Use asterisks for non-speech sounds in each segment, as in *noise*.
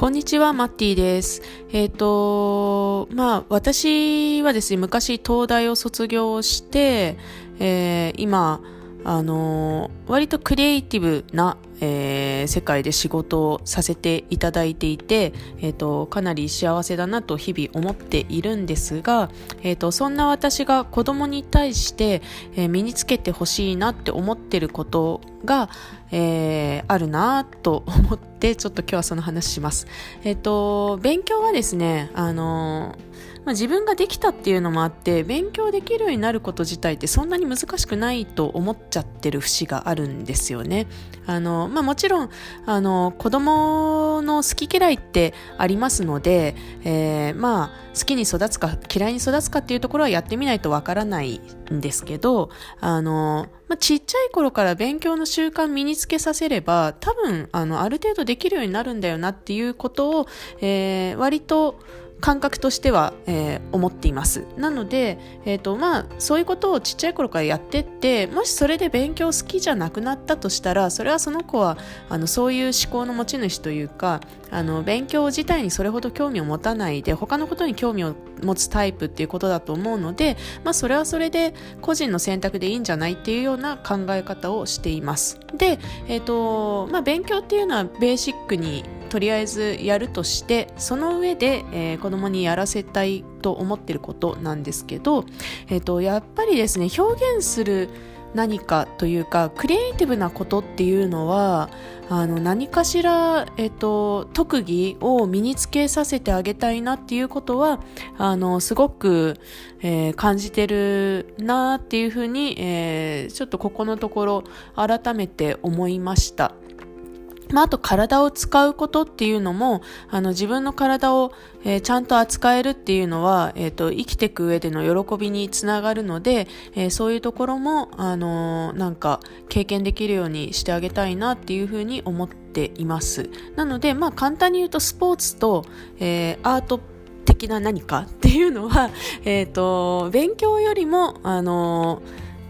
こんにちは、マッティです。えっ、ー、と、まあ、私はですね、昔東大を卒業して、えー、今、あの割とクリエイティブな、えー、世界で仕事をさせていただいていて、えーと、かなり幸せだなと日々思っているんですが、えーと、そんな私が子供に対して、えー、身につけてほしいなって思ってることが、えー、あるなと思ってちょっと今日はその話します。えっ、ー、と勉強はですねあのまあ、自分ができたっていうのもあって勉強できるようになること自体ってそんなに難しくないと思っちゃってる節があるんですよね。あのまあ、もちろんあの子供の好き嫌いってありますので、えー、まあ好きに育つか嫌いに育つかっていうところはやってみないとわからないんですけどあのまあ、ちっちゃい頃から勉強の習慣身につけさせれば多分あのある程度できるようになるんだよなっていうことを、えー、割と感覚としては、えー、思っています。なので、え、ー、と、まあ、そういうことをちっちゃい頃からやってって、もしそれで勉強好きじゃなくなったとしたら、それはその子は、あの、そういう思考の持ち主というか、あの、勉強自体にそれほど興味を持たないで、他のことに興味を持つタイプっていうことだと思うので、まあ、それはそれで個人の選択でいいんじゃないっていうような考え方をしています。で、え、ー、と、まあ、勉強っていうのはベーシックにとりあえずやるとしてその上で、えー、子供にやらせたいと思ってることなんですけど、えーと、やっぱりですね表現する何かというかクリエイティブなことっていうのはあの何かしら、えっと、特技を身につけさせてあげたいなっていうことはあのすごく、えー、感じてるなっていうふうに、えー、ちょっとここのところ改めて思いました。まあ、あと体を使うことっていうのも、あの自分の体を、えー、ちゃんと扱えるっていうのは、えっ、ー、と、生きていく上での喜びにつながるので、えー、そういうところも、あのなんか経験できるようにしてあげたいなっていうふうに思っています。なので、まあ簡単に言うとスポーツと、えアート的な何かっていうのは、*laughs* えっ、と、勉強よりも、あの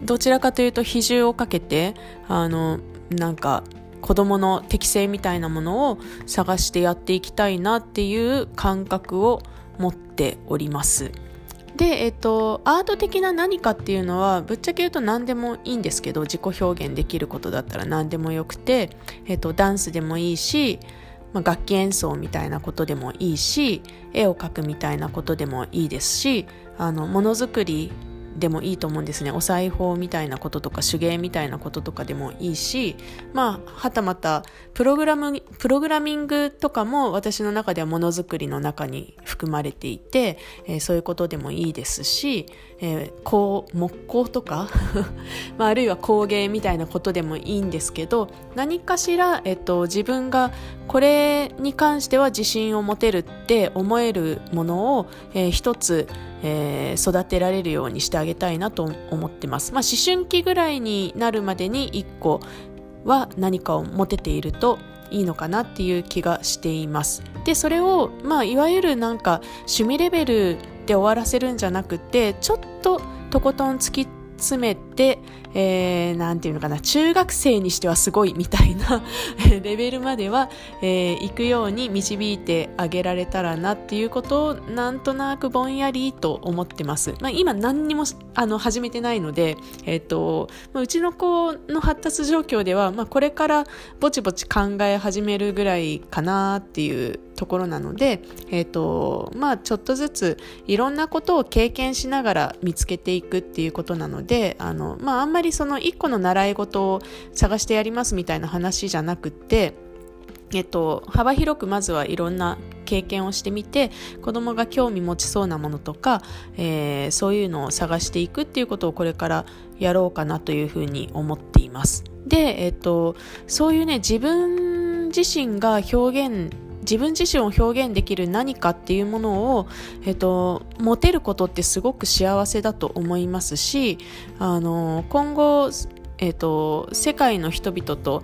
どちらかというと比重をかけて、あのなんか、子供の適性みたいなものを探してやっていきたいなっていう感覚を持っております。で、えっと、アート的な何かっていうのはぶっちゃけ言うと何でもいいんですけど自己表現できることだったら何でもよくて、えっと、ダンスでもいいし、まあ、楽器演奏みたいなことでもいいし絵を描くみたいなことでもいいですしあのものづくりでもいいと思うんですね。お裁縫みたいなこととか手芸みたいなこととかでもいいしまあはたまたプログラムプログラミングとかも私の中ではものづくりの中に含まれていて、えー、そういうことでもいいですし、えー、こう木工とか *laughs* まあ、あるいは工芸みたいなことでもいいんですけど何かしら、えっと、自分がこれに関しては自信を持てるって思えるものを、えー、一つえー、育てられるようにしてあげたいなと思ってます。まあ、思春期ぐらいになるまでに1個は何かを持てているといいのかなっていう気がしています。で、それを、まあ、いわゆるなんか趣味レベルで終わらせるんじゃなくて、ちょっととことん突き詰めて、えー、なんていうのかな、中学生にしてはすごいみたいな *laughs* レベルまでは、えー、行くように導いてあげられたらなっていうことをなんとなくぼんやりと思ってます。まあ、今何にもあの始めてないので、えっ、ー、と、まあ、うちの子の発達状況では、まあ、これからぼちぼち考え始めるぐらいかなっていうところなので、えっ、ー、と、まあちょっとずついろんなことを経験しながら見つけていくっていうことなので、あの、まああんまりその一個の習い事を探してやりますみたいな話じゃなくって、えっと、幅広くまずはいろんな経験をしてみて子供が興味持ちそうなものとか、えー、そういうのを探していくっていうことをこれからやろうかなというふうに思っています。で、えっと、そういうね自分自身が表現自分自身を表現できる何かっていうものを、えっと、持てることってすごく幸せだと思いますし、あの、今後、えっと、世界の人々と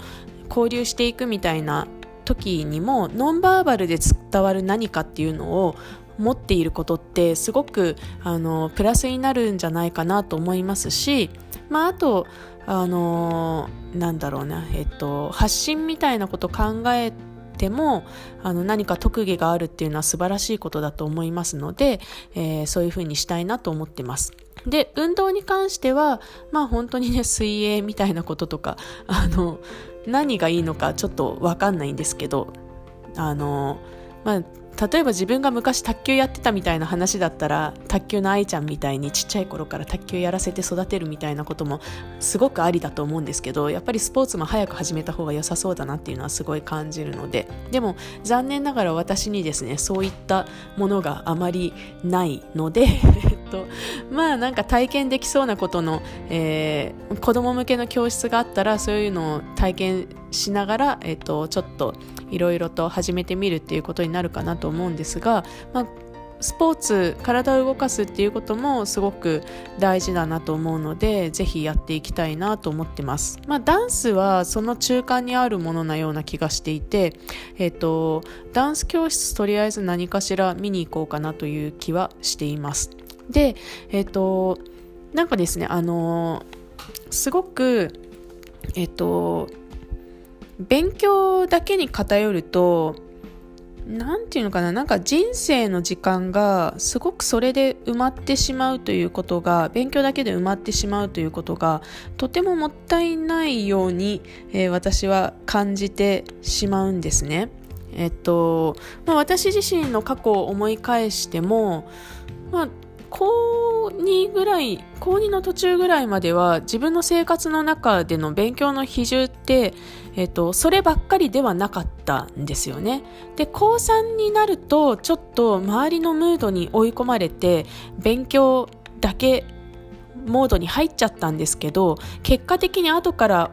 交流していくみたいな時にも、ノンバーバルで伝わる何かっていうのを持っていることってすごくあのプラスになるんじゃないかなと思いますし、まあ、あとあのなんだろうな、えっと、発信みたいなこと考えてもあの何か特技があるっていうのは素晴らしいことだと思いますので、えー、そういうふうにしたいなと思ってます。で、運動に関しては、まあ本当にね、水泳みたいなこととか、あの、何がいいのかちょっとわかんないんですけど、あの、まあ、例えば自分が昔卓球やってたみたいな話だったら卓球の愛ちゃんみたいにちっちゃい頃から卓球やらせて育てるみたいなこともすごくありだと思うんですけどやっぱりスポーツも早く始めた方が良さそうだなっていうのはすごい感じるのででも残念ながら私にですねそういったものがあまりないのでとまあなんか体験できそうなことの、えー、子供向けの教室があったらそういうのを体験しながら、えっと、ちょっといろいろと始めてみるっていうことになるかなと思うんですが、まあ、スポーツ体を動かすっていうこともすごく大事だなと思うのでぜひやっていきたいなと思ってます、まあ、ダンスはその中間にあるものなような気がしていて、えっと、ダンス教室とりあえず何かしら見に行こうかなという気はしています。でえっとなんかですねあのすごくえっと勉強だけに偏ると何て言うのかななんか人生の時間がすごくそれで埋まってしまうということが勉強だけで埋まってしまうということがとてももったいないように、えー、私は感じてしまうんですね。えっとまあ、私自身の過去を思い返しても、まあ、高2ぐらい、高2の途中ぐらいまでは自分の生活の中での勉強の比重って、えっと、そればっかりではなかったんですよね。で、高3になるとちょっと周りのムードに追い込まれて勉強だけモードに入っちゃったんですけど、結果的に後から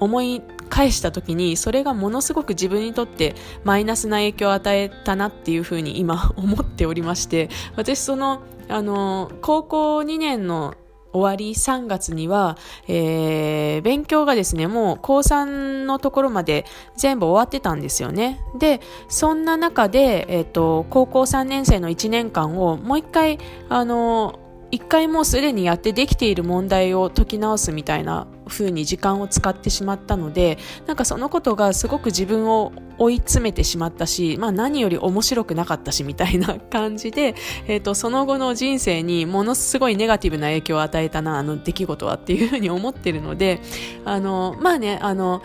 思い返した時にそれがものすごく自分にとってマイナスな影響を与えたなっていうふうに今思っておりまして私そのあの高校2年の終わり3月には、えー、勉強がですね、もう高3のところまで全部終わってたんですよね。で、そんな中で、えっ、ー、と、高校3年生の1年間をもう一回、あの、一回もうすでにやってできている問題を解き直すみたいな風に時間を使ってしまったのでなんかそのことがすごく自分を追い詰めてしまったし、まあ、何より面白くなかったしみたいな感じで、*laughs* えーと、その後の人生にものすごいネガティブな影響を与えたなあの出来事はっていうふうに思ってるのであのまあねあの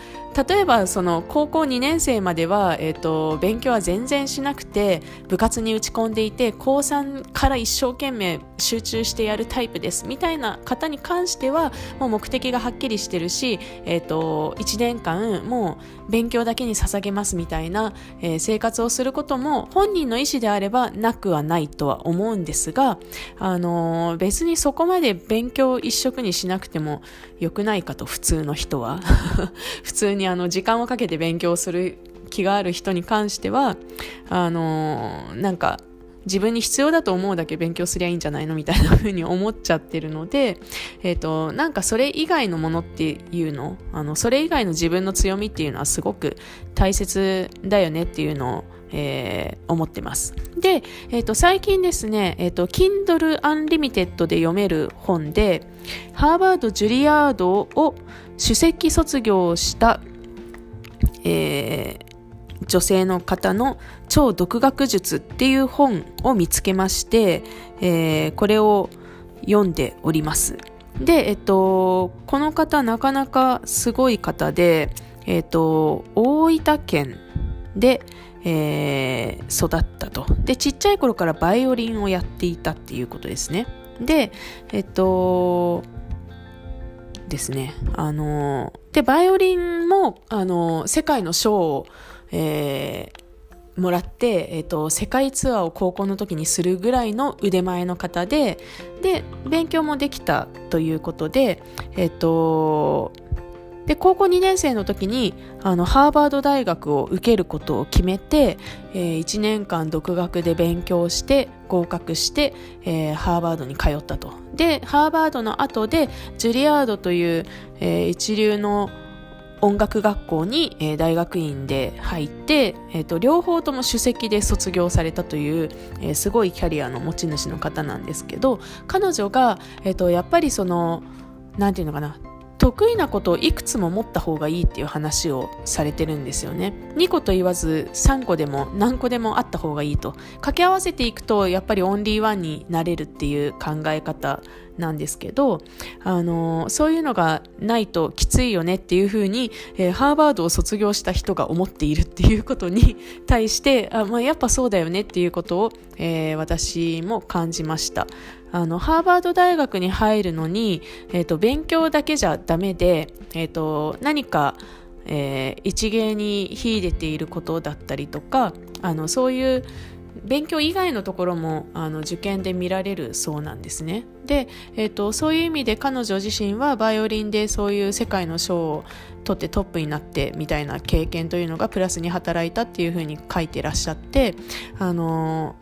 例えばその高校2年生までは、えーと、勉強は全然しなくて部活に打ち込んでいて高3から一生懸命集中してやるタイプですみたいな方に関してはもう目的がはっきりしてるし、えーと、1年間もう勉強だけに捧げますみたいな、えー、生活をすることも本人の意思であればなくはないとは思うんですが、あのー、別にそこまで勉強一色にしなくても良くないかと普通の人は。*laughs* 普通にあの時間をかけて勉強する気がある人に関してはあのー、なんか自分に必要だと思うだけ勉強すりゃいいんじゃないのみたいな風に思っちゃってるので、*laughs* えっ、ー、と、なんかそれ以外のものっていうの、あの、それ以外の自分の強みっていうのはすごく大切だよねっていうのを、えー、思ってます。で、えっ、ー、と、最近ですね、えっ、と、Kindle Unlimited で読める本で、ハーバード・ジュリアードを首席卒業した、えー、女性の方の超独学術っていう本を見つけまして、えー、これを読んでおります。で、えっと、この方なかなかすごい方で、えっと、大分県で、えー、育ったと。で、ちっちゃい頃からバイオリンをやっていたっていうことですね。で、えっと、ですね。あの、で、バイオリンも、あの、世界の賞をえー、もらって、え、ー、と、世界ツアーを高校の時にするぐらいの腕前の方で、で、勉強もできたということで、えっ、ー、と、で、高校2年生の時に、あの、ハーバード大学を受けることを決めて、えー、1年間独学で勉強して、合格して、えー、ハーバードに通ったと。で、ハーバードの後で、ジュリアードという、えー、一流の音楽学校に、えー、大学院で入って、えーと、両方とも首席で卒業されたという、えー、すごいキャリアの持ち主の方なんですけど彼女が、えーと、やっぱりその何て言うのかな得意なことをいくつも持った方がいいっていう話をされてるんですよね2個と言わず3個でも何個でもあった方がいいと掛け合わせていくとやっぱりオンリーワンになれるっていう考え方なんですけど、あのそういうのがないときついよねっていうふうに、えー、ハーバードを卒業した人が思っているっていうことに対してあ、まあ、やっぱそうだよねっていうことを、えー、私も感じました。あの、ハーバード大学に入るのに、えっ、ー、と、勉強だけじゃダメで、えっ、ー、と、何か、えー、一芸に秀でていることだったりとか、あの、そういう勉強以外のところもあの受験で見られるそうなんですね。で、えーと、そういう意味で彼女自身はバイオリンでそういう世界の賞を取ってトップになってみたいな経験というのがプラスに働いたっていうふうに書いてらっしゃってあの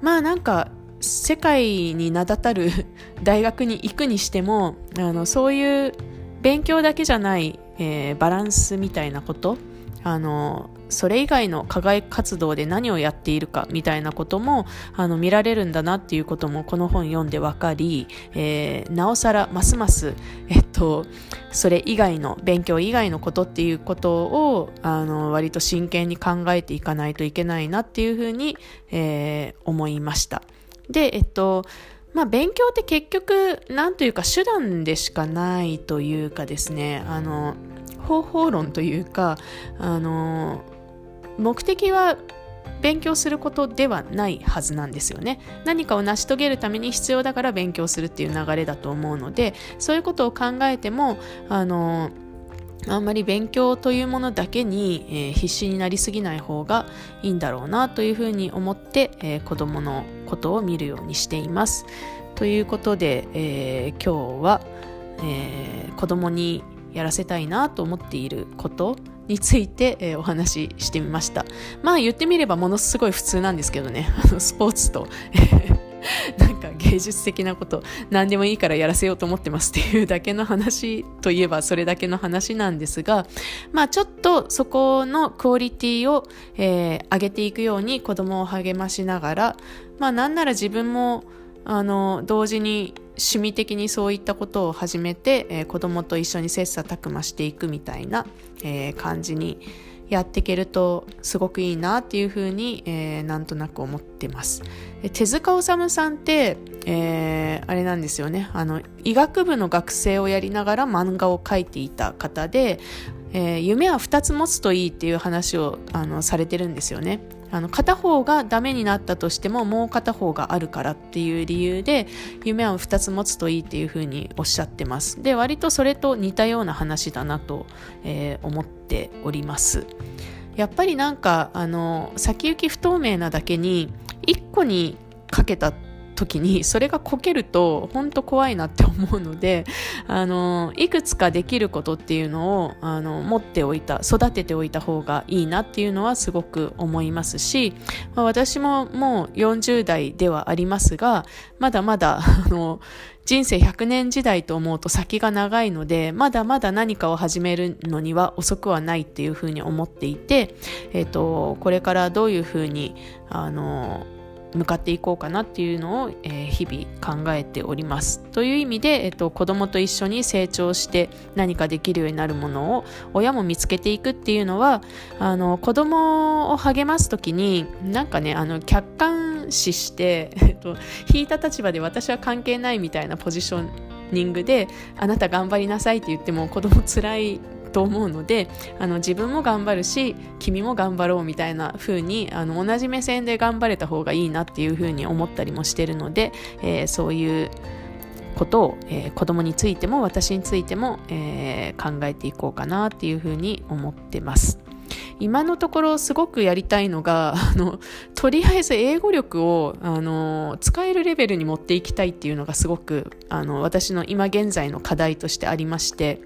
ー、まあなんか世界に名だたる *laughs* 大学に行くにしてもあのそういう勉強だけじゃない、えー、バランスみたいなことあのそれ以外の課外活動で何をやっているかみたいなこともあの見られるんだなっていうこともこの本読んで分かり、えー、なおさらますます、えっと、それ以外の勉強以外のことっていうことをあの割と真剣に考えていかないといけないなっていうふうに、えー、思いました。で、えっとまあ、勉強って結局、なんというか手段でしかないというかですね、あの、方法論というか、あの、目的は勉強することではないはずなんですよね。何かを成し遂げるために必要だから勉強するっていう流れだと思うので、そういうことを考えても、あの、あんまり勉強というものだけに、えー、必死になりすぎない方がいいんだろうなというふうに思って、えー、子供のことを見るようにしています。ということで、えー、今日は、えー、子供にやらせたいなと思っていることについて、えー、お話ししてみました。まあ言ってみればものすごい普通なんですけどね、あのスポーツと *laughs* なんか芸術的なこと何でもいいからやらせようと思ってますっていうだけの話といえばそれだけの話なんですが、まあちょっとそこのクオリティを、えー、上げていくように子供を励ましながら、まあなんなら自分もあの同時に趣味的にそういったことを始めて、えー、子供と一緒に切磋琢磨していくみたいな、えー、感じにやっていけるとすごくいいなっていうふうに、えー、なんとなく思ってます。手塚治虫さんって、えー、あれなんですよねあの医学部の学生をやりながら漫画を描いていた方で、えー、夢は2つ持つといいっていう話をあのされてるんですよね。あの片方がダメになったとしてももう片方があるからっていう理由で夢を2つ持つといいっていうふうにおっしゃってます。で割とそれと似たような話だなと、えー、思っております。やっぱりなんかあの先行き不透明なだけに1個にかけた時にそれがこけると本当怖いなって思うので *laughs* あのいくつかできることっていうのをあの持っておいた育てておいた方がいいなっていうのはすごく思いますし、まあ、私ももう40代ではありますがまだまだ *laughs* あの人生100年時代と思うと先が長いのでまだまだ何かを始めるのには遅くはないっていうふうに思っていて、えーと、これからどういうふうにあの向かっていこうかなっていうのを、えー、日々考えております。という意味で、えっと、子供と一緒に成長して何かできるようになるものを親も見つけていくっていうのはあの子供を励ます時になんかねあの客観視して、*laughs* えっと、引いた立場で私は関係ないみたいなポジショニングであなた頑張りなさいって言っても子供つらいと思うのであの自分も頑張るし君も頑張ろうみたいな風にあの同じ目線で頑張れた方がいいなっていう風に思ったりもしてるので、えー、そういうことを、えー、子供についても私についても、えー、考えていこうかなっていう風に思ってます。今のところすごくやりたいのが、*laughs* あの、とりあえず英語力を、あの、使えるレベルに持っていきたいっていうのがすごく、あの、私の今現在の課題としてありまして、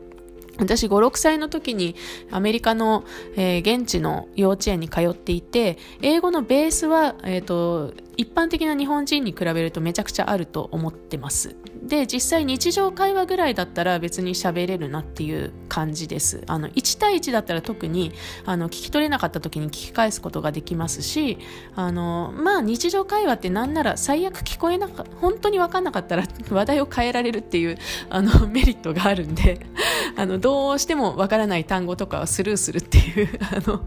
私5、6歳の時にアメリカの、えー、現地の幼稚園に通っていて、英語のベースは、えっ、ー、と、一般的な日本人に比べるとめちゃくちゃあると思ってます。で、実際日常会話ぐらいだったら別に喋れるなっていう感じです。あの、1対1だったら特に、あの、聞き取れなかった時に聞き返すことができますし、あの、まあ日常会話ってなんなら最悪聞こえなか、本当にわかんなかったら *laughs* 話題を変えられるっていう、あの、メリットがあるんで、あのどうしてもわからない単語とかはスルーするっていう *laughs* あの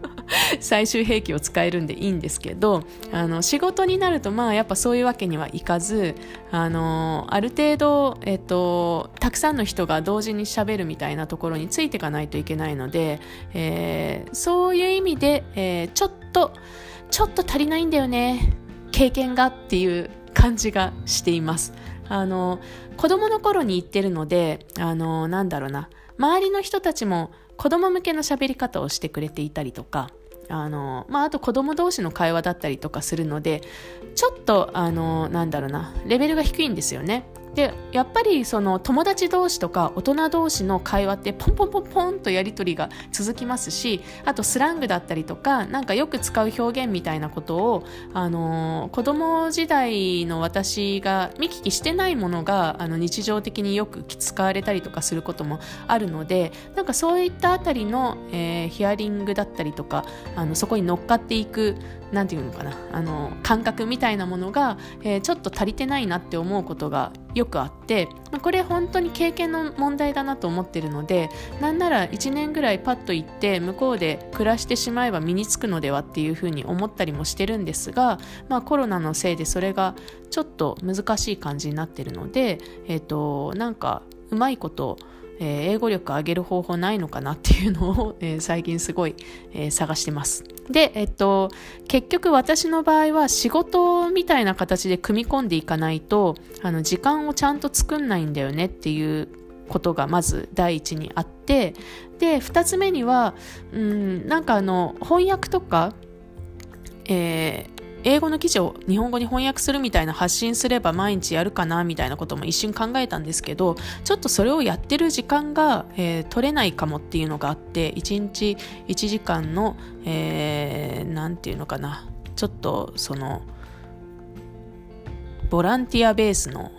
最終兵器を使えるんでいいんですけどあの仕事になるとまあやっぱそういうわけにはいかずあのある程度、えっと、たくさんの人が同時にしゃべるみたいなところについていかないといけないので、えー、そういう意味で、えー、ちょっとちょっと足りないんだよね経験がっていう感じがしています。あの子供の頃に言ってるのであのなんだろうな周りの人たちも子供向けの喋り方をしてくれていたりとかあの、まあ、あと子供同士の会話だったりとかするのでちょっとあのなんだろうなレベルが低いんですよね。でやっぱりその友達同士とか大人同士の会話ってポンポンポンポンとやり取りが続きますしあとスラングだったりとかなんかよく使う表現みたいなことを、あのー、子供時代の私が見聞きしてないものがあの日常的によく使われたりとかすることもあるのでなんかそういったあたりの、えー、ヒアリングだったりとかあのそこに乗っかっていくなんていうのかなあの感覚みたいなものが、えー、ちょっと足りてないなって思うことがよくあって、これ本当に経験の問題だなと思ってるのでなんなら1年ぐらいパッと行って向こうで暮らしてしまえば身につくのではっていうふうに思ったりもしてるんですが、まあ、コロナのせいでそれがちょっと難しい感じになってるので、えーと、なんかうまいことえー、英語力上げる方法ないのかなっていうのを、えー、最近すごい、えー、探してます。で、えっと、結局私の場合は仕事みたいな形で組み込んでいかないと、あの、時間をちゃんと作んないんだよねっていうことがまず第一にあって、で、二つ目には、うん、なんかあの、翻訳とか、えー、英語の記事を日本語に翻訳するみたいな発信すれば毎日やるかなみたいなことも一瞬考えたんですけどちょっとそれをやってる時間が、えー、取れないかもっていうのがあって1日1時間の何、えー、て言うのかなちょっとそのボランティアベースの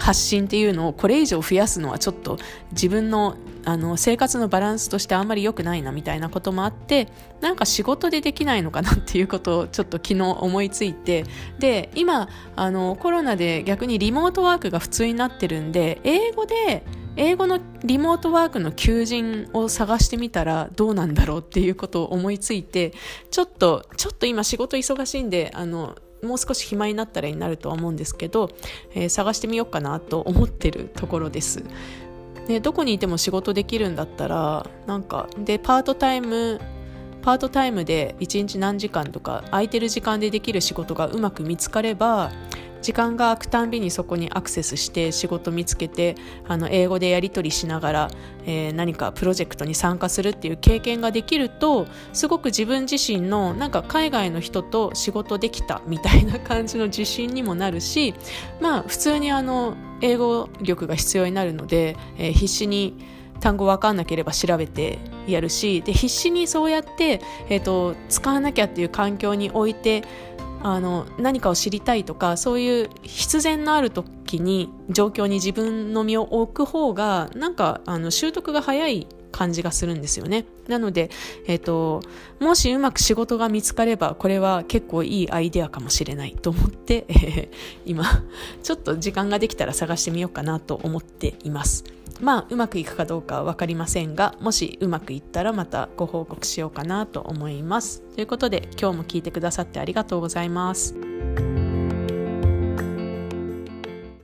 発信っていうのをこれ以上増やすのはちょっと自分のあの生活のバランスとしてあんまり良くないなみたいなこともあってなんか仕事でできないのかなっていうことをちょっと昨日思いついてで今あのコロナで逆にリモートワークが普通になってるんで英語で英語のリモートワークの求人を探してみたらどうなんだろうっていうことを思いついてちょっとちょっと今仕事忙しいんであのもう少し暇になったらになるとは思うんですけど、えー、探してみようかなと思ってるところです。でどこにいても仕事できるんだったらなんかでパートタイムパートタイムで1日何時間とか空いてる時間でできる仕事がうまく見つかれば時間が空くたんびにそこにアクセスして仕事見つけてあの英語でやり取りしながら、えー、何かプロジェクトに参加するっていう経験ができるとすごく自分自身のなんか海外の人と仕事できたみたいな感じの自信にもなるしまあ普通にあの英語力が必要になるので、えー、必死に単語分かんなければ調べてやるしで必死にそうやって、えーと使わなきゃっていう環境に置いてあの何かを知りたいとかそういう必然のある時に状況に自分の身を置く方がなんかあの習得が早い感じがするんですよね。なので、えっ、ー、と、もしうまく仕事が見つかれば、これは結構いいアイデアかもしれないと思って、えー、今、ちょっと時間ができたら探してみようかなと思っています。まあ、うまくいくかどうかはわかりませんが、もしうまくいったらまたご報告しようかなと思います。ということで、今日も聞いてくださってありがとうございます。